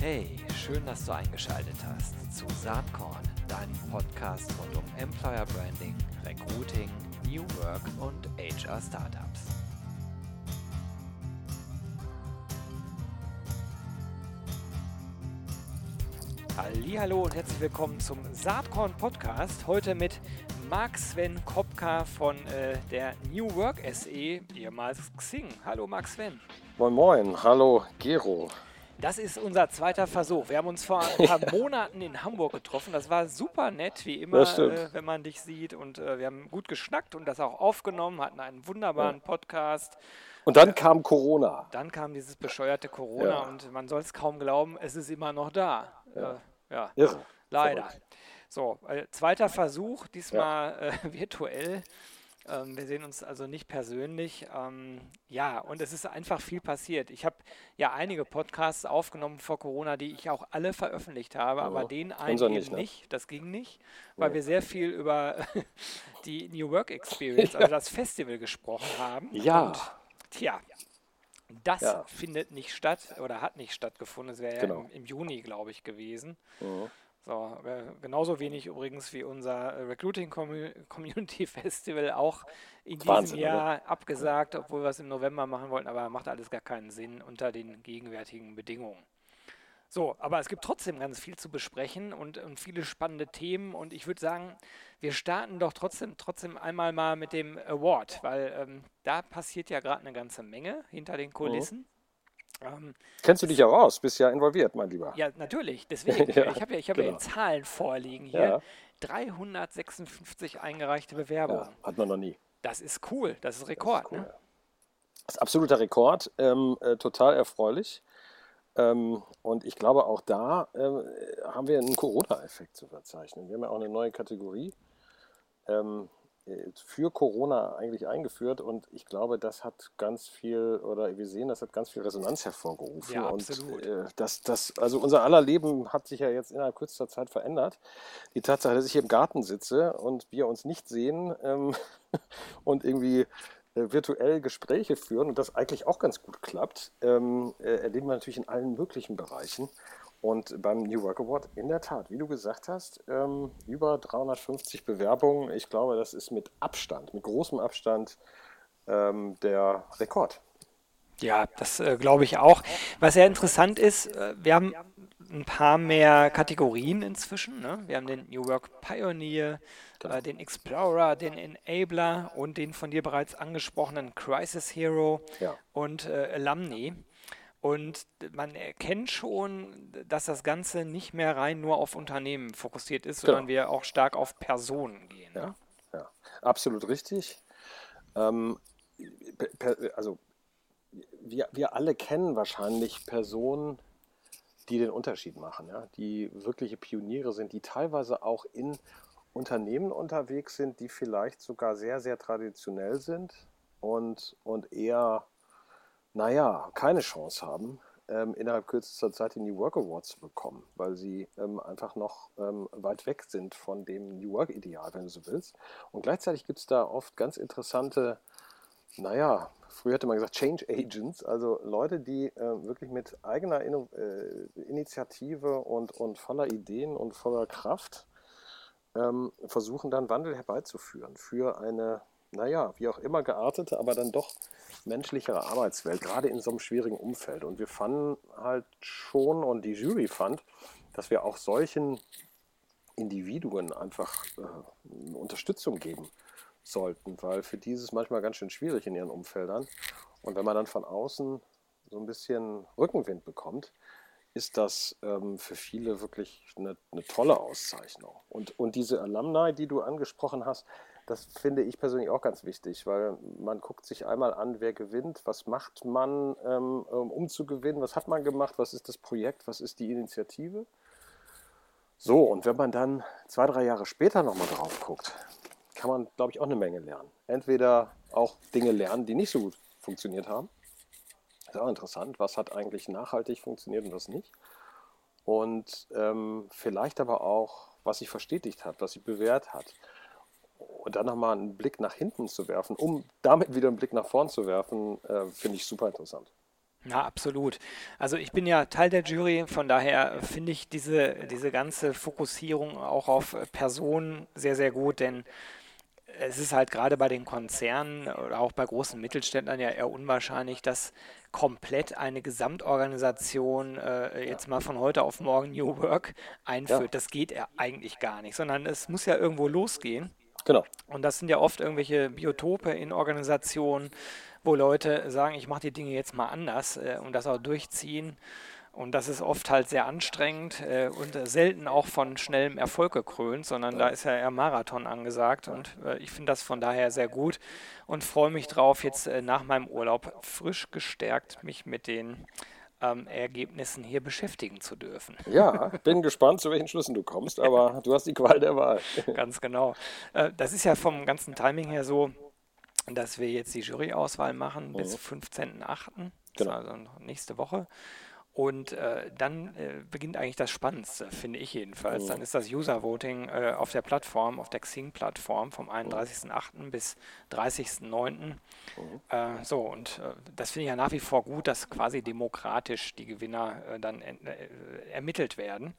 Hey, schön, dass du eingeschaltet hast zu Saatkorn, deinem Podcast rund um Employer Branding, Recruiting, New Work und HR Startups. Hallo und herzlich willkommen zum Saatkorn Podcast. Heute mit Marc Sven Kopka von äh, der New Work SE, ehemals Xing. Hallo Marc Sven. Moin Moin, hallo Gero. Das ist unser zweiter Versuch. Wir haben uns vor ein paar Monaten in Hamburg getroffen. Das war super nett, wie immer, äh, wenn man dich sieht. Und äh, wir haben gut geschnackt und das auch aufgenommen, hatten einen wunderbaren ja. Podcast. Und dann kam Corona. Dann kam dieses bescheuerte Corona ja. und man soll es kaum glauben, es ist immer noch da. Ja, äh, ja. Irre. Leider. So, äh, zweiter Versuch, diesmal äh, virtuell. Ähm, wir sehen uns also nicht persönlich. Ähm, ja, und es ist einfach viel passiert. Ich habe ja einige Podcasts aufgenommen vor Corona, die ich auch alle veröffentlicht habe, aber den einen nicht, ne? nicht. Das ging nicht, weil ja. wir sehr viel über die New Work Experience, also das Festival, gesprochen haben. Ja. Und, tja, das ja. findet nicht statt oder hat nicht stattgefunden. Es wäre genau. ja im, im, Juni, glaube ich, gewesen. Mhm. So, äh, genauso wenig übrigens wie unser äh, Recruiting Community Festival auch in diesem Wahnsinn, Jahr oder? abgesagt, obwohl wir es im November machen wollten, aber macht alles gar keinen Sinn unter den gegenwärtigen Bedingungen. So, aber es gibt trotzdem ganz viel zu besprechen und, und viele spannende Themen und ich würde sagen, wir starten doch trotzdem, trotzdem einmal mal mit dem Award, weil ähm, da passiert ja gerade eine ganze Menge hinter den Kulissen. Mhm. Ähm, Kennst du dich ja raus, bist ja involviert, mein Lieber. Ja, natürlich. Deswegen, ja, ich habe ja, ich hab genau. ja Zahlen vorliegen hier. Ja. 356 eingereichte Bewerbungen. Ja, hat man noch nie. Das ist cool, das ist Rekord. Das ist, cool, ne? das ist absoluter Rekord, ähm, äh, total erfreulich. Ähm, und ich glaube, auch da äh, haben wir einen Corona-Effekt zu verzeichnen. Wir haben ja auch eine neue Kategorie. Ähm, für Corona eigentlich eingeführt und ich glaube, das hat ganz viel, oder wir sehen, das hat ganz viel Resonanz hervorgerufen. Ja, absolut. Und äh, das, das, also unser aller Leben hat sich ja jetzt innerhalb kürzester Zeit verändert. Die Tatsache, dass ich hier im Garten sitze und wir uns nicht sehen ähm, und irgendwie äh, virtuell Gespräche führen und das eigentlich auch ganz gut klappt, ähm, äh, erleben wir natürlich in allen möglichen Bereichen. Und beim New Work Award, in der Tat, wie du gesagt hast, ähm, über 350 Bewerbungen. Ich glaube, das ist mit Abstand, mit großem Abstand ähm, der Rekord. Ja, das äh, glaube ich auch. Was sehr interessant ist, äh, wir haben ein paar mehr Kategorien inzwischen. Ne? Wir haben den New Work Pioneer, äh, den Explorer, den Enabler und den von dir bereits angesprochenen Crisis Hero ja. und äh, Alumni. Und man erkennt schon, dass das Ganze nicht mehr rein nur auf Unternehmen fokussiert ist, sondern genau. wir auch stark auf Personen gehen. Ja, ne? ja. absolut richtig. Ähm, also wir, wir alle kennen wahrscheinlich Personen, die den Unterschied machen, ja? die wirkliche Pioniere sind, die teilweise auch in Unternehmen unterwegs sind, die vielleicht sogar sehr, sehr traditionell sind und, und eher naja, keine Chance haben, ähm, innerhalb kürzester Zeit die New Work Awards zu bekommen, weil sie ähm, einfach noch ähm, weit weg sind von dem New Work-Ideal, wenn du so willst. Und gleichzeitig gibt es da oft ganz interessante, naja, früher hätte man gesagt Change Agents, also Leute, die äh, wirklich mit eigener Inno äh, Initiative und, und voller Ideen und voller Kraft ähm, versuchen dann Wandel herbeizuführen für eine, naja, wie auch immer geartete, aber dann doch menschlichere Arbeitswelt, gerade in so einem schwierigen Umfeld. Und wir fanden halt schon, und die Jury fand, dass wir auch solchen Individuen einfach äh, Unterstützung geben sollten, weil für die ist es manchmal ganz schön schwierig in ihren Umfeldern. Und wenn man dann von außen so ein bisschen Rückenwind bekommt, ist das ähm, für viele wirklich eine, eine, tolle Auszeichnung. Und, und diese Alumni, die du angesprochen hast, das finde ich persönlich auch ganz wichtig, weil man guckt sich einmal an, wer gewinnt, was macht man, ähm, um zu gewinnen, was hat man gemacht, was ist das Projekt, was ist die Initiative. So, und wenn man dann zwei, drei Jahre später nochmal drauf guckt, kann man, glaube ich, auch eine Menge lernen. Entweder auch Dinge lernen, die nicht so gut funktioniert haben. Das ist auch interessant, was hat eigentlich nachhaltig funktioniert und was nicht. Und ähm, vielleicht aber auch, was sich verstetigt hat, was sich bewährt hat und dann nochmal einen Blick nach hinten zu werfen, um damit wieder einen Blick nach vorn zu werfen, äh, finde ich super interessant. Na, absolut. Also ich bin ja Teil der Jury, von daher finde ich diese, diese ganze Fokussierung auch auf Personen sehr, sehr gut, denn es ist halt gerade bei den Konzernen oder auch bei großen Mittelständlern ja eher unwahrscheinlich, dass komplett eine Gesamtorganisation äh, jetzt mal von heute auf morgen New Work einführt. Ja. Das geht ja eigentlich gar nicht, sondern es muss ja irgendwo losgehen. Genau. Und das sind ja oft irgendwelche Biotope in Organisationen, wo Leute sagen, ich mache die Dinge jetzt mal anders äh, und das auch durchziehen. Und das ist oft halt sehr anstrengend äh, und äh, selten auch von schnellem Erfolg gekrönt, sondern da ist ja eher Marathon angesagt. Und äh, ich finde das von daher sehr gut und freue mich drauf, jetzt äh, nach meinem Urlaub frisch gestärkt mich mit den ähm, Ergebnissen hier beschäftigen zu dürfen. Ja, bin gespannt, zu welchen Schlüssen du kommst, aber du hast die Qual der Wahl. Ganz genau. Äh, das ist ja vom ganzen Timing her so, dass wir jetzt die Juryauswahl machen mhm. bis 15.08. Genau. Also nächste Woche. Und äh, dann äh, beginnt eigentlich das Spannendste, finde ich jedenfalls. Mhm. Dann ist das User-Voting äh, auf der Plattform, auf der Xing-Plattform vom 31.08. bis 30.09. Mhm. Äh, so, und äh, das finde ich ja nach wie vor gut, dass quasi demokratisch die Gewinner äh, dann ermittelt werden.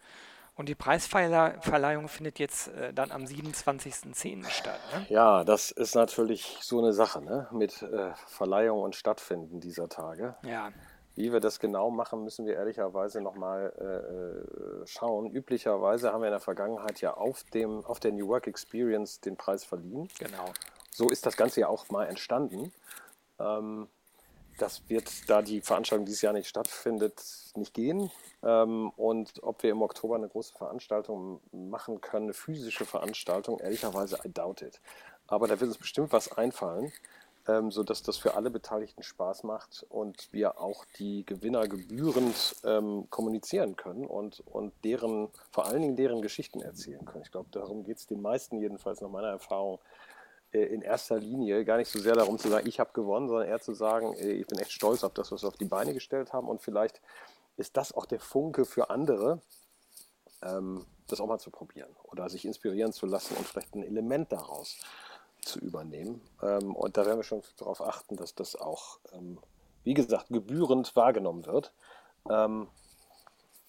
Und die Preisverleihung findet jetzt äh, dann am 27.10. statt. Ne? Ja, das ist natürlich so eine Sache ne? mit äh, Verleihung und Stattfinden dieser Tage. Ja. Wie wir das genau machen, müssen wir ehrlicherweise nochmal äh, äh, schauen. Üblicherweise haben wir in der Vergangenheit ja auf, dem, auf der New Work Experience den Preis verliehen. Genau. So ist das Ganze ja auch mal entstanden. Ähm, das wird, da die Veranstaltung dieses Jahr nicht stattfindet, nicht gehen. Ähm, und ob wir im Oktober eine große Veranstaltung machen können, eine physische Veranstaltung, ehrlicherweise, I doubt it. Aber da wird uns bestimmt was einfallen ähm, sodass das für alle Beteiligten Spaß macht und wir auch die Gewinner gebührend ähm, kommunizieren können und, und deren, vor allen Dingen deren Geschichten erzählen können. Ich glaube, darum geht es den meisten jedenfalls nach meiner Erfahrung äh, in erster Linie gar nicht so sehr darum zu sagen, ich habe gewonnen, sondern eher zu sagen, äh, ich bin echt stolz auf das, was wir auf die Beine gestellt haben und vielleicht ist das auch der Funke für andere, ähm, das auch mal zu probieren oder sich inspirieren zu lassen und vielleicht ein Element daraus zu übernehmen. Ähm, und da werden wir schon darauf achten, dass das auch, ähm, wie gesagt, gebührend wahrgenommen wird. Ähm,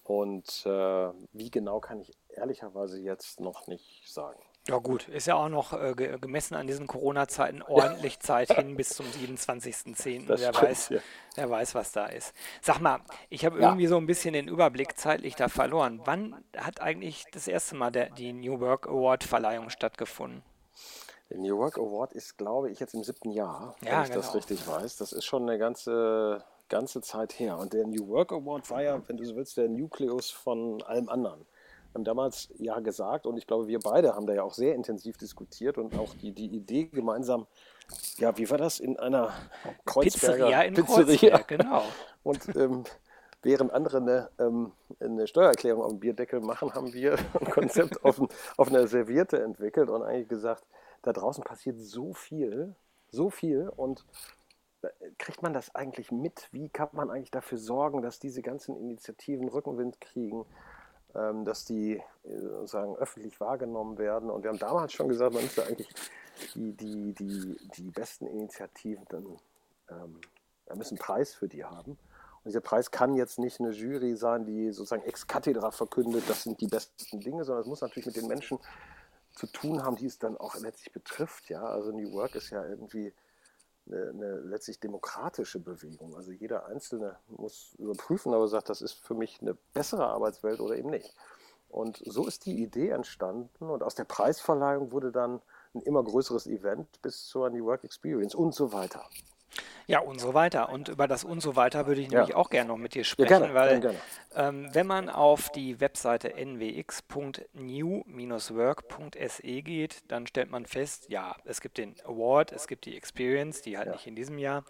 und äh, wie genau kann ich ehrlicherweise jetzt noch nicht sagen. Ja gut, ist ja auch noch äh, gemessen an diesen Corona-Zeiten ordentlich ja. Zeit hin bis zum 27.10. Wer stimmt, weiß, ja. wer weiß, was da ist. Sag mal, ich habe ja. irgendwie so ein bisschen den Überblick zeitlich da verloren. Wann hat eigentlich das erste Mal der, die New Work Award-Verleihung stattgefunden? Der New Work Award ist, glaube ich, jetzt im siebten Jahr, wenn ja, ich genau. das richtig weiß. Das ist schon eine ganze, ganze Zeit her. Und der New Work Award war ja, wenn du so willst, der Nukleus von allem anderen. Wir haben damals ja gesagt, und ich glaube, wir beide haben da ja auch sehr intensiv diskutiert und auch die, die Idee gemeinsam, ja, wie war das, in einer Kreuzberger Pizzeria in Pizzeria. Kreuzberg, genau. Und ähm, während andere eine, ähm, eine, Steuererklärung auf dem Bierdeckel machen, haben wir ein Konzept auf, auf einer Serviette entwickelt und eigentlich gesagt, da draußen passiert so viel, so viel und äh, kriegt man das eigentlich mit? Wie kann man eigentlich dafür sorgen, dass diese ganzen Initiativen Rückenwind kriegen, ähm, dass die äh, sozusagen öffentlich wahrgenommen werden? Und wir haben damals schon gesagt, man müsste eigentlich die, die, die, die besten Initiativen dann, ähm, wir müssen einen Preis für die haben. Und dieser Preis kann jetzt nicht eine Jury sein, die sozusagen ex cathedra verkündet, das sind die besten Dinge, sondern es muss natürlich mit den Menschen zu tun haben, die es dann auch letztlich betrifft. Ja? Also New Work ist ja irgendwie eine, eine, letztlich demokratische Bewegung. Also jeder Einzelne muss überprüfen, aber sagt, das ist für mich eine bessere Arbeitswelt oder eben nicht. Und so ist die Idee entstanden und aus der Preisverleihung wurde dann ein immer größeres Event bis zur New Work Experience und so weiter. Ja, und so weiter. Und über das und so weiter würde ich nämlich ja. auch gerne noch mit dir sprechen, ja, gerne, weil gerne. Ähm, wenn man auf die Webseite nwx.new-work.se geht, dann stellt man fest, ja, es gibt den Award, es gibt die Experience, die halt ja. nicht in diesem Jahr,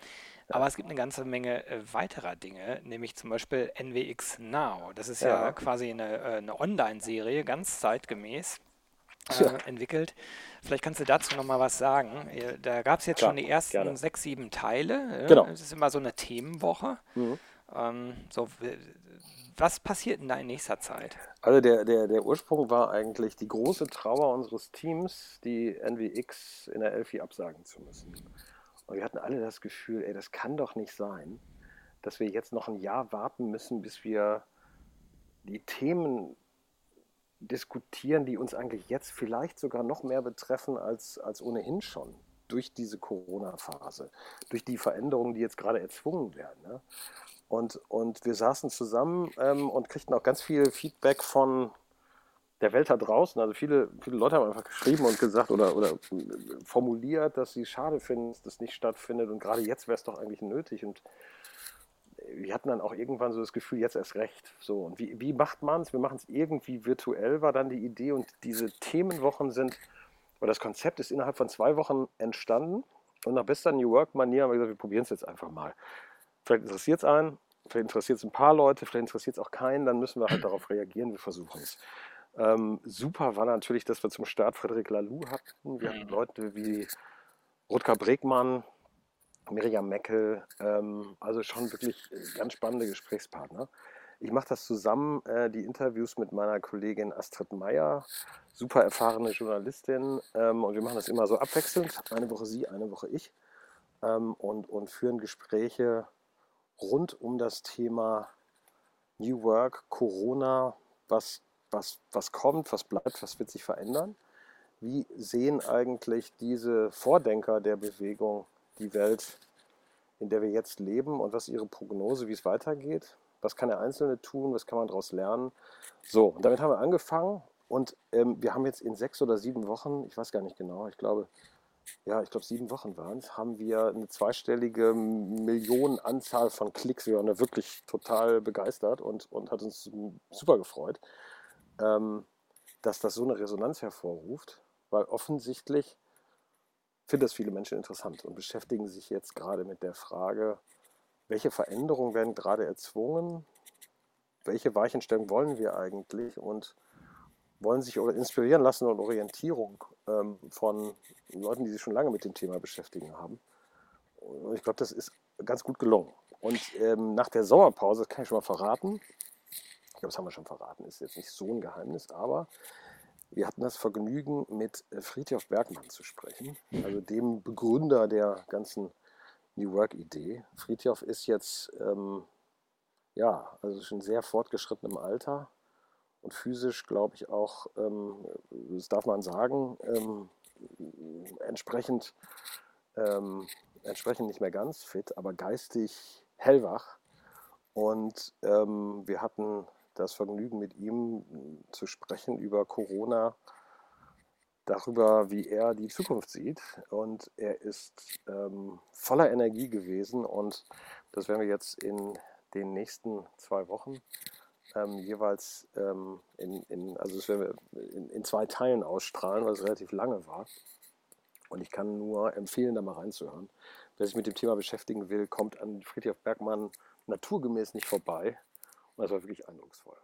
aber es gibt eine ganze Menge äh, weiterer Dinge, nämlich zum Beispiel NWX Now. Das ist ja, quasi eine, äh, eine Online-Serie, ganz zeitgemäß äh, entwickelt. Vielleicht kannst du dazu noch mal was sagen. Äh, da gab es jetzt Klar, schon die ersten gerne. sechs, sieben Teile. Genau. Es ist immer so eine Themenwoche. Mhm. Ähm, so, was passiert denn da in nächster Zeit? Also der, der, der Ursprung war eigentlich die große Trauer unseres Teams, die NWX in der Elfi absagen zu müssen. Und wir hatten alle das Gefühl, ey, das kann doch nicht sein, dass wir jetzt noch ein Jahr warten müssen, bis wir die Themen diskutieren, die uns eigentlich jetzt vielleicht sogar noch mehr betreffen als, als ohnehin schon durch diese Corona-Phase, durch die Veränderungen, die jetzt gerade erzwungen werden. Ne? Und, und wir saßen zusammen ähm, und kriegten auch ganz viel Feedback von der Welt da draußen. Also viele, viele Leute haben einfach geschrieben und gesagt oder, oder formuliert, dass sie schade finden, dass das nicht stattfindet. Und gerade jetzt wäre es doch eigentlich nötig. Und wir hatten dann auch irgendwann so das Gefühl, jetzt erst recht. So, und wie, wie macht man es? Wir machen es irgendwie virtuell, war dann die Idee. Und diese Themenwochen sind, oder das Konzept ist innerhalb von zwei Wochen entstanden. Und nach bester New Work-Manier haben wir gesagt, wir probieren es jetzt einfach mal. Vielleicht interessiert es einen, vielleicht interessiert es ein paar Leute, vielleicht interessiert es auch keinen, dann müssen wir halt darauf reagieren, wir versuchen es. Ähm, super war natürlich, dass wir zum Start Frederik Laloux hatten. Wir hatten mhm. Leute wie Rutger Bregmann, Miriam Meckel, ähm, also schon wirklich ganz spannende Gesprächspartner. Ich mache das zusammen, äh, die Interviews mit meiner Kollegin Astrid Meyer, super erfahrene Journalistin. Ähm, und wir machen das immer so abwechselnd, eine Woche sie, eine Woche ich. Ähm, und, und führen Gespräche rund um das Thema New Work, Corona, was was, was kommt, was bleibt, was wird sich verändern. Wie sehen eigentlich diese Vordenker der Bewegung die Welt, in der wir jetzt leben und was ist ihre Prognose, wie es weitergeht? Was kann der Einzelne tun? Was kann man daraus lernen? So, und damit haben wir angefangen und ähm, wir haben jetzt in sechs oder sieben Wochen, ich weiß gar nicht genau, ich glaube, ja, ich glaube sieben Wochen waren es, haben wir eine zweistellige Millionenanzahl von Klicks. Wir waren da wirklich total begeistert und, und hat uns super gefreut ähm, dass das so eine Resonanz hervorruft, weil offensichtlich finden das viele Menschen interessant und beschäftigen sich jetzt gerade mit der Frage, welche Veränderungen werden gerade erzwungen, welche Weichenstellung wollen wir eigentlich und wollen sich inspirieren lassen und Orientierung ähm, von Leuten, die sich schon lange mit dem Thema beschäftigen haben. Und ich glaube, das ist ganz gut gelungen. Und ähm, nach der Sommerpause, das kann ich schon mal verraten, glaube, das haben wir schon verraten, ist jetzt nicht so ein Geheimnis, aber wir hatten das Vergnügen, mit äh, Friedhof Bergmann zu sprechen, also dem Begründer der ganzen New Work-Idee. Friedhof ist jetzt, ähm, ja, also schon sehr fortgeschrittenem Alter und physisch, glaube ich, auch, ähm, das darf man sagen, ähm, entsprechend, ähm, entsprechend nicht mehr ganz fit, aber geistig hellwach. Und ähm, wir hatten das Vergnügen, mit ihm zu sprechen über Corona, darüber, wie er die Zukunft sieht. Und er ist ähm, voller Energie gewesen und das werden wir jetzt in den nächsten zwei Wochen ähm, jeweils ähm, in, in, also das werden wir in, in, zwei Teilen ausstrahlen, weil es relativ lange war. Und ich kann nur empfehlen, da mal reinzuhören. Wer sich mit dem Thema beschäftigen will, kommt an Friedrich Bergmann naturgemäß nicht vorbei. Und das war wirklich eindrucksvoll.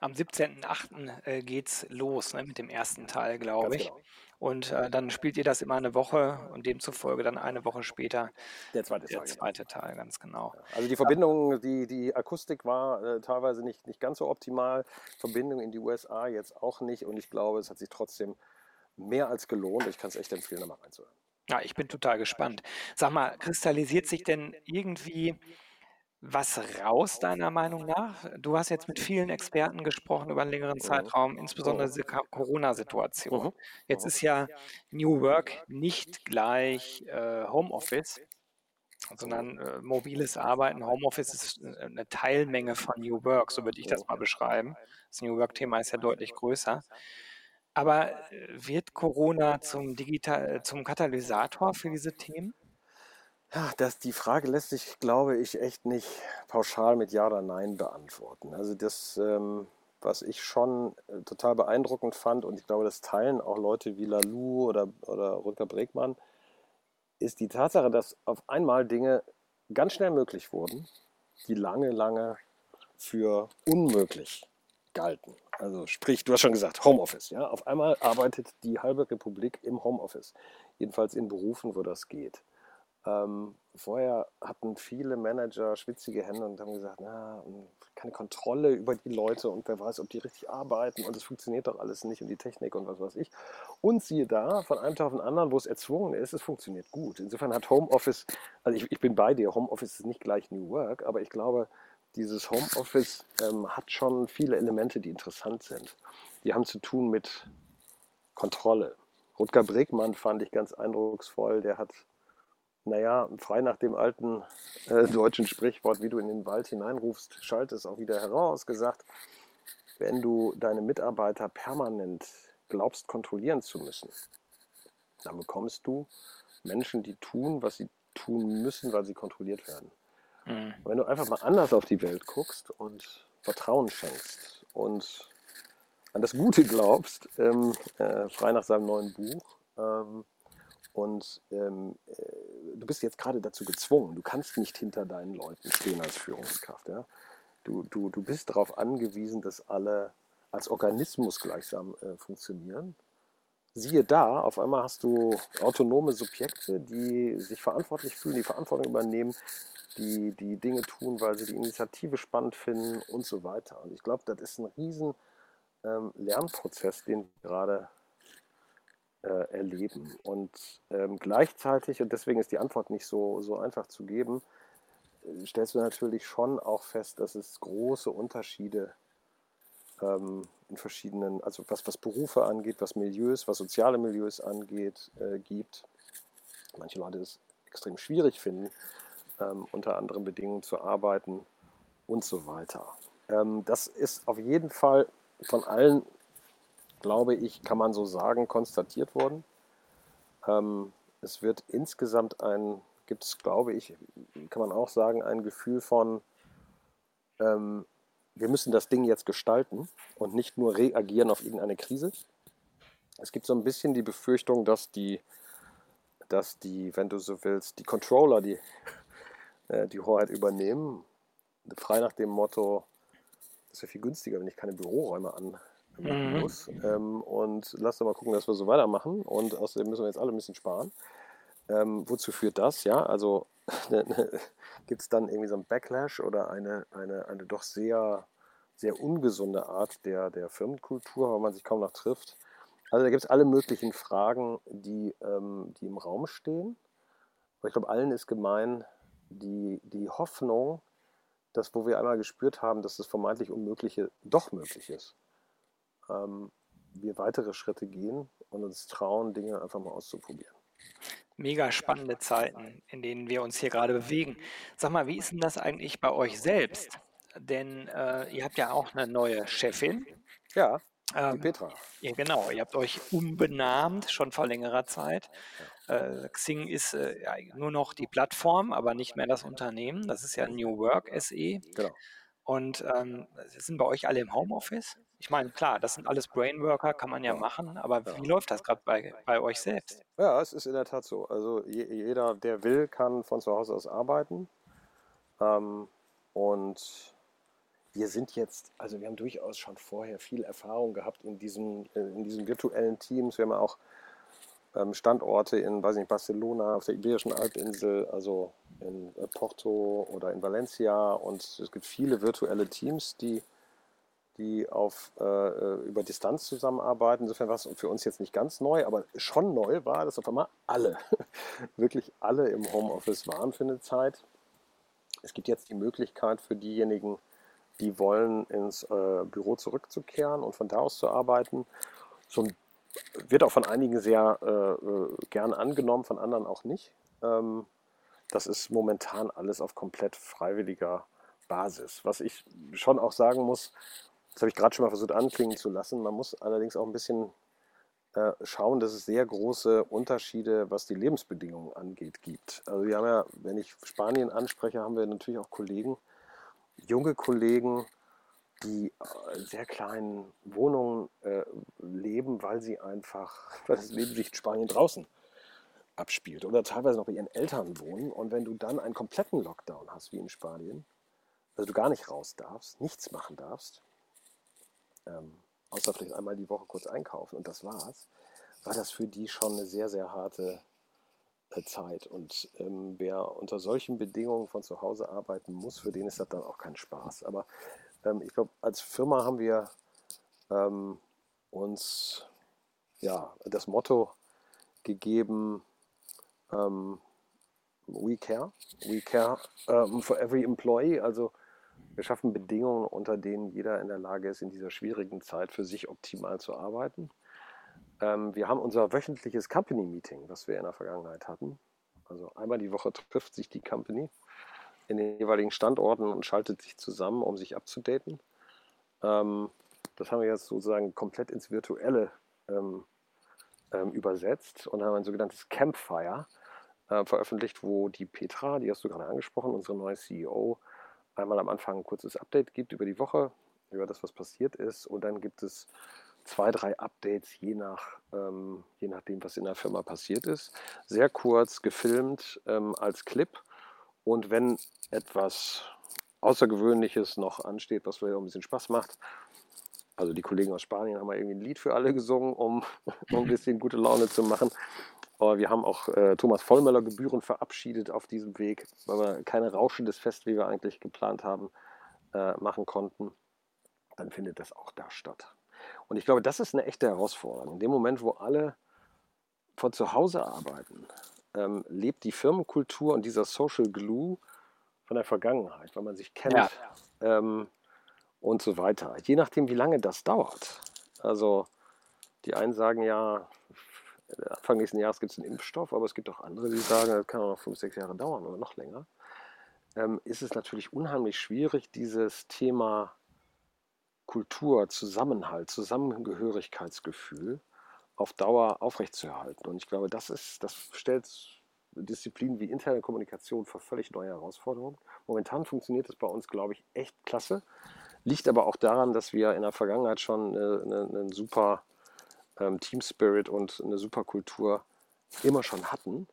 Am 17.08. äh, geht's los ne, mit dem ersten Teil, glaube ich. Genau. Und äh, dann spielt ihr das immer eine Woche und demzufolge dann eine Woche später der zweite, der Teil, genau. zweite Teil, ganz genau. Also die Verbindung, die, die Akustik war äh, teilweise nicht, nicht ganz so optimal. Verbindung in die USA jetzt auch nicht. Und ich glaube, es hat sich trotzdem mehr als gelohnt. Ich kann es echt empfehlen, da mal reinzuhören. Ja, ich bin total gespannt. Sag mal, kristallisiert sich denn irgendwie was raus, deiner Meinung nach? Du hast jetzt mit vielen Experten gesprochen über einen längeren Zeitraum, insbesondere diese Corona-Situation. Mhm. Jetzt ist ja New Work nicht gleich äh, Homeoffice, sondern äh, mobiles Arbeiten. Homeoffice ist äh, eine Teilmenge von New Work, so würde ich das mal beschreiben. Das New Work-Thema ist ja deutlich größer. Aber äh, wird Corona zum, Digital, zum Katalysator für diese Themen? Ja, das, die Frage lässt sich, glaube ich, echt nicht pauschal mit Ja oder Nein beantworten. Also das, ähm, was ich schon äh, total beeindruckend fand, und ich glaube, das teilen auch Leute wie Lalou oder, oder Rutger Bregmann, ist die Tatsache, dass auf einmal Dinge ganz schnell möglich wurden, die lange, lange für unmöglich galten. Also sprich, du hast schon gesagt, Homeoffice. Ja? Auf einmal arbeitet die halbe Republik im Homeoffice. Jedenfalls in Berufen, wo das geht. Ähm, vorher hatten viele Manager schwitzige Hände und haben gesagt, na, keine Kontrolle über die Leute und wer weiß, ob die richtig arbeiten und es funktioniert doch alles nicht und die Technik und was weiß ich. Und siehe da, von einem Tag auf den anderen, wo es erzwungen ist, es funktioniert gut. Insofern hat Homeoffice, also ich, ich bin bei dir, Homeoffice ist nicht gleich New Work, aber ich glaube, dieses Homeoffice ähm, hat schon viele Elemente, die interessant sind. Die haben zu tun mit Kontrolle. Rutger Bregmann fand ich ganz eindrucksvoll. Der hat naja, frei nach dem alten äh, deutschen Sprichwort, wie du in den Wald hineinrufst, schaltet es auch wieder heraus, gesagt, wenn du deine Mitarbeiter permanent glaubst kontrollieren zu müssen, dann bekommst du Menschen, die tun, was sie tun müssen, weil sie kontrolliert werden. Mhm. Wenn du einfach mal anders auf die Welt guckst und Vertrauen schenkst und an das Gute glaubst, ähm, äh, frei nach seinem neuen Buch, ähm, und ähm, äh, du bist jetzt gerade dazu gezwungen. Du kannst nicht hinter deinen Leuten stehen als Führungskraft. Ja? Du, du, du bist darauf angewiesen, dass alle als Organismus gleichsam äh, funktionieren. Siehe da, auf einmal hast du autonome Subjekte, die sich verantwortlich fühlen, die Verantwortung übernehmen, die, die Dinge tun, weil sie die Initiative spannend finden und so weiter. Und ich glaube, das ist ein riesen ähm, Lernprozess, den wir gerade äh, erleben. Und ähm, gleichzeitig, und deswegen ist die Antwort nicht so, so einfach zu geben, äh, stellst du natürlich schon auch fest, dass es große Unterschiede ähm, in verschiedenen, also was, was Berufe angeht, was Milieus, was soziale Milieus angeht, äh, gibt. Manche Leute es extrem schwierig finden, ähm, unter anderen Bedingungen zu arbeiten und so weiter. Ähm, das ist auf jeden Fall von allen glaube ich, kann man so sagen, konstatiert worden. Ähm, es wird insgesamt ein, gibt es, glaube ich, kann man auch sagen, ein Gefühl von, ähm, wir müssen das Ding jetzt gestalten und nicht nur reagieren auf irgendeine Krise. Es gibt so ein bisschen die Befürchtung, dass die, dass die, wenn du so willst, die Controller die, äh, die Hoheit übernehmen. Frei nach dem Motto, das wäre viel günstiger, wenn ich keine Büroräume an, mhm. muss. Ähm, und lass doch mal gucken, dass wir so weitermachen. Und außerdem müssen wir jetzt alle ein bisschen sparen. Ähm, wozu führt das? Ja, also gibt es dann irgendwie so einen Backlash oder eine, eine, eine doch sehr, sehr ungesunde Art der, der Firmenkultur, weil man sich kaum noch trifft. Also da gibt es alle möglichen Fragen, die, ähm, die im Raum stehen. Aber ich glaube, allen ist gemein die, die Hoffnung, dass wo wir einmal gespürt haben, dass das vermeintlich Unmögliche doch möglich ist ähm, wir weitere Schritte gehen und uns trauen, Dinge einfach mal auszuprobieren. Mega spannende Zeiten, in denen wir uns hier gerade bewegen. Sag mal, wie ist denn das eigentlich bei euch selbst? Denn äh, ihr habt ja auch eine neue Chefin. Ja, die ähm, Petra. Ja, genau. Ihr habt euch umbenannt, schon vor längerer Zeit. Äh, Xing ist äh, ja, nur noch die Plattform, aber nicht mehr das Unternehmen. Das ist ja New Work SE. Genau. Und ähm, sind bei euch alle im Homeoffice? Ich meine, klar, das sind alles Brainworker, kann man ja machen, aber wie läuft das gerade bei, bei euch selbst? Ja, es ist in der Tat so. Also jeder, der will, kann von zu Hause aus arbeiten. Ähm, und wir sind jetzt, also wir haben durchaus schon vorher viel Erfahrung gehabt in diesen, äh, in diesen virtuellen Teams. Wir haben auch Standorte in, weiß nicht, Barcelona, auf der Iberischen Halbinsel, also in äh, Porto oder in Valencia. Und es gibt viele virtuelle Teams, die die auf, äh, äh, über Distanz zusammenarbeiten. Insofern war es für uns jetzt nicht ganz neu, aber schon neu war, dass auf einmal alle, wirklich alle im Homeoffice waren für eine Zeit. Es gibt jetzt die Möglichkeit für diejenigen, die wollen, ins äh, Büro zurückzukehren und von da aus zu arbeiten. So wird auch von einigen sehr äh, äh, gern angenommen, von anderen auch nicht. Ähm, das ist momentan alles auf komplett freiwilliger Basis. Was ich schon auch sagen muss, das habe ich gerade schon mal versucht anklingen zu lassen. Man muss allerdings auch ein bisschen äh, schauen, dass es sehr große Unterschiede, was die Lebensbedingungen angeht, gibt. Also wir haben ja, wenn ich Spanien anspreche, haben wir natürlich auch Kollegen, junge Kollegen, die in sehr kleinen Wohnungen äh, leben, weil sie einfach, weil das Leben sich in Spanien draußen abspielt oder teilweise noch bei ihren Eltern wohnen. Und wenn du dann einen kompletten Lockdown hast, wie in Spanien, also du gar nicht raus darfst, nichts machen darfst, ähm, außer vielleicht einmal die Woche kurz einkaufen und das war's, war das für die schon eine sehr, sehr harte äh, Zeit. Und ähm, wer unter solchen Bedingungen von zu Hause arbeiten muss, für den ist das dann auch kein Spaß. Aber ähm, ich glaube, als Firma haben wir ähm, uns ja, das Motto gegeben, ähm, we care, we care um, for every employee. Also wir schaffen Bedingungen, unter denen jeder in der Lage ist, in dieser schwierigen Zeit für sich optimal zu arbeiten. Ähm, wir haben unser wöchentliches Company Meeting, was wir in der Vergangenheit hatten. Also einmal die Woche trifft sich die Company in den jeweiligen Standorten und schaltet sich zusammen, um sich abzudaten. Ähm, das haben wir jetzt sozusagen komplett ins Virtuelle ähm, ähm, übersetzt und haben ein sogenanntes Campfire äh, veröffentlicht, wo die Petra, die hast du gerade angesprochen, unsere neue CEO, einmal am Anfang ein kurzes Update gibt über die Woche, über das, was passiert ist. Und dann gibt es zwei, drei Updates, je, nach, ähm, je nachdem, was in der Firma passiert ist. Sehr kurz gefilmt ähm, als Clip. Und wenn etwas Außergewöhnliches noch ansteht, was vielleicht auch ein bisschen Spaß macht, also die Kollegen aus Spanien haben mal irgendwie ein Lied für alle gesungen, um, um ein bisschen gute Laune zu machen. Aber wir haben auch äh, Thomas Vollmöller Gebühren verabschiedet auf diesem Weg, weil wir keine rauschendes Fest, wie wir eigentlich geplant haben, äh, machen konnten. Dann findet das auch da statt. Und ich glaube, das ist eine echte Herausforderung. In dem Moment, wo alle von zu Hause arbeiten, ähm, lebt die Firmenkultur und dieser Social Glue von der Vergangenheit, weil man sich kennt ja. ähm, und so weiter. Je nachdem, wie lange das dauert. Also die einen sagen ja, Anfang nächsten Jahres gibt es einen Impfstoff, aber es gibt auch andere, die sagen, das kann auch noch fünf, sechs Jahre dauern oder noch länger. Ähm, ist es natürlich unheimlich schwierig, dieses Thema Kultur, Zusammenhalt, Zusammengehörigkeitsgefühl auf Dauer aufrechtzuerhalten. Und ich glaube, das ist, das stellt Disziplinen wie interne Kommunikation vor völlig neue Herausforderungen. Momentan funktioniert das bei uns, glaube ich, echt klasse. Liegt aber auch daran, dass wir in der Vergangenheit schon einen eine super ähm, Team Spirit und eine super Kultur immer schon hatten.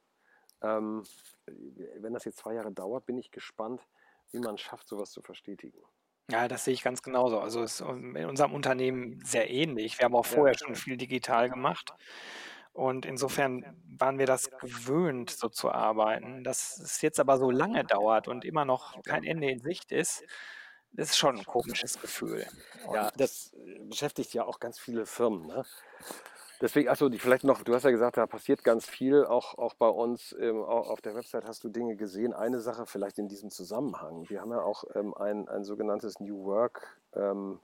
Ähm, wenn das jetzt zwei Jahre dauert, bin ich gespannt, wie man es schafft, sowas zu verstetigen. Ja, das sehe ich ganz genauso. Also ist in unserem Unternehmen sehr ähnlich. Wir haben auch vorher schon viel digital gemacht. Und insofern waren wir das gewöhnt, so zu arbeiten. Dass es jetzt aber so lange dauert und immer noch kein Ende in Sicht ist, das ist schon ein komisches Gefühl. Ja, das beschäftigt ja auch ganz viele Firmen. Ne? Deswegen, achso, vielleicht noch, du hast ja gesagt, da passiert ganz viel, auch, auch bei uns ähm, auch auf der Website hast du Dinge gesehen. Eine Sache vielleicht in diesem Zusammenhang. Wir haben ja auch ähm, ein, ein sogenanntes New Work ähm,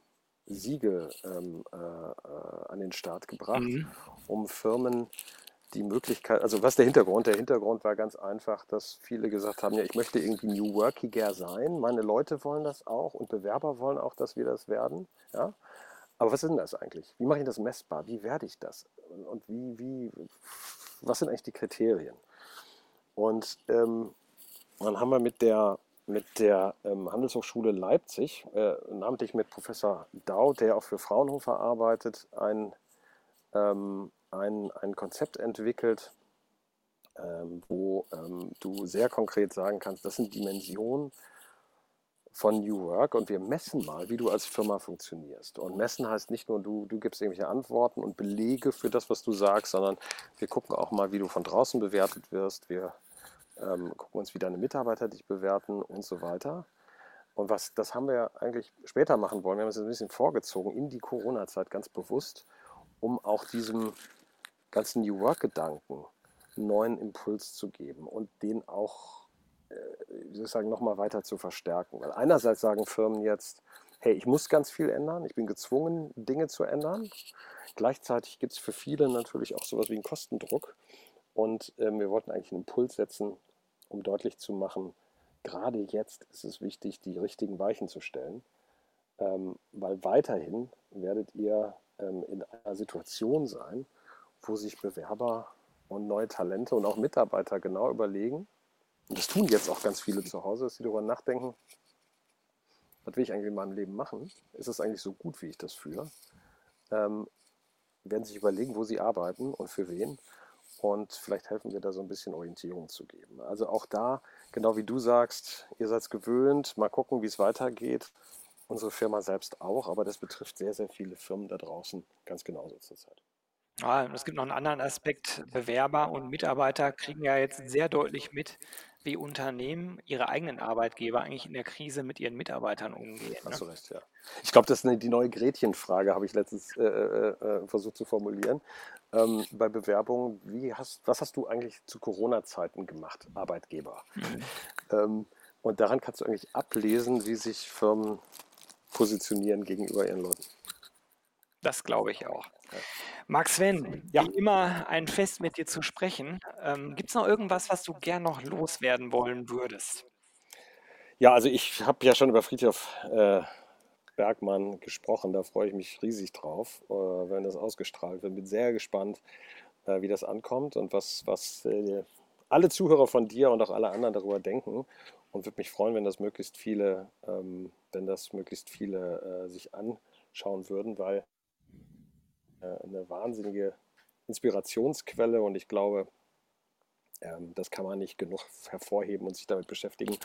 Siegel ähm, äh, äh, an den Start gebracht, mhm. um Firmen die Möglichkeit, also was der Hintergrund? Der Hintergrund war ganz einfach, dass viele gesagt haben, ja, ich möchte irgendwie New Workiger sein, meine Leute wollen das auch und Bewerber wollen auch, dass wir das werden. Ja? Aber was ist denn das eigentlich? Wie mache ich das messbar? Wie werde ich das? Und wie, wie, was sind eigentlich die Kriterien? Und ähm, dann haben wir mit der, mit der ähm, Handelshochschule Leipzig, äh, namentlich mit Professor Dau, der auch für Fraunhofer arbeitet, ein, ähm, ein, ein Konzept entwickelt, ähm, wo ähm, du sehr konkret sagen kannst, das sind Dimensionen, von New Work und wir messen mal, wie du als Firma funktionierst. Und messen heißt nicht nur, du, du gibst irgendwelche Antworten und Belege für das, was du sagst, sondern wir gucken auch mal, wie du von draußen bewertet wirst. Wir ähm, gucken uns, wie deine Mitarbeiter dich bewerten und so weiter. Und was, das haben wir eigentlich später machen wollen. Wir haben es ein bisschen vorgezogen in die Corona-Zeit ganz bewusst, um auch diesem ganzen New Work-Gedanken neuen Impuls zu geben und den auch wie soll ich sagen, nochmal weiter zu verstärken. Weil einerseits sagen Firmen jetzt, hey, ich muss ganz viel ändern, ich bin gezwungen, Dinge zu ändern. Gleichzeitig gibt es für viele natürlich auch sowas wie einen Kostendruck. Und ähm, wir wollten eigentlich einen Impuls setzen, um deutlich zu machen, gerade jetzt ist es wichtig, die richtigen Weichen zu stellen. Ähm, weil weiterhin werdet ihr ähm, in einer Situation sein, wo sich Bewerber und neue Talente und auch Mitarbeiter genau überlegen, und das tun jetzt auch ganz viele zu Hause, dass sie darüber nachdenken, was will ich eigentlich in meinem Leben machen? Ist es eigentlich so gut, wie ich das fühle? Ähm, werden sich überlegen, wo sie arbeiten und für wen. Und vielleicht helfen wir da so ein bisschen Orientierung zu geben. Also auch da, genau wie du sagst, ihr seid gewöhnt, mal gucken, wie es weitergeht. Unsere Firma selbst auch, aber das betrifft sehr, sehr viele Firmen da draußen ganz genauso zurzeit. Ja, es gibt noch einen anderen Aspekt. Bewerber und Mitarbeiter kriegen ja jetzt sehr deutlich mit, wie Unternehmen ihre eigenen Arbeitgeber eigentlich in der Krise mit ihren Mitarbeitern umgehen. Hast ne? du recht, ja. Ich glaube, das ist eine, die neue Gretchenfrage, habe ich letztens äh, äh, äh, versucht zu formulieren. Ähm, bei Bewerbungen, wie hast, was hast du eigentlich zu Corona-Zeiten gemacht, Arbeitgeber? Mhm. Ähm, und daran kannst du eigentlich ablesen, wie sich Firmen positionieren gegenüber ihren Leuten. Das glaube ich auch. Max Sven, ja. wie immer ein Fest mit dir zu sprechen. Ähm, Gibt es noch irgendwas, was du gern noch loswerden wollen würdest? Ja, also ich habe ja schon über Friedhof äh, Bergmann gesprochen. Da freue ich mich riesig drauf, äh, wenn das ausgestrahlt wird. Bin sehr gespannt, äh, wie das ankommt und was, was äh, alle Zuhörer von dir und auch alle anderen darüber denken. Und würde mich freuen, wenn das möglichst viele, ähm, wenn das möglichst viele äh, sich anschauen würden, weil eine wahnsinnige Inspirationsquelle und ich glaube, ähm, das kann man nicht genug hervorheben und sich damit beschäftigen,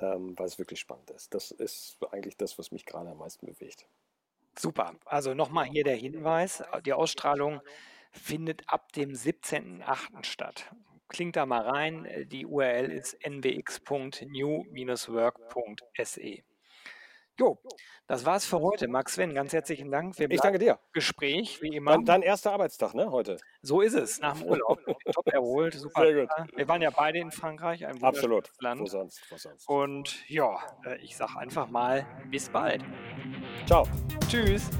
ähm, weil es wirklich spannend ist. Das ist eigentlich das, was mich gerade am meisten bewegt. Super. Also nochmal hier der Hinweis, die Ausstrahlung findet ab dem 17.08. statt. Klingt da mal rein, die URL ist nwx.new-work.se. Jo, das war's für heute. Max Sven, ganz herzlichen Dank. Wir ich danke dir. Gespräch, wie immer. Dein, dein, erster Arbeitstag, ne, heute? So ist es, nach dem Urlaub. Top erholt, super. Sehr gut. Wir waren ja beide in Frankreich, ein Absolut. Land. Wo sonst, wo sonst. Und ja, äh, ich sag einfach mal, bis bald. Ciao. Tschüss.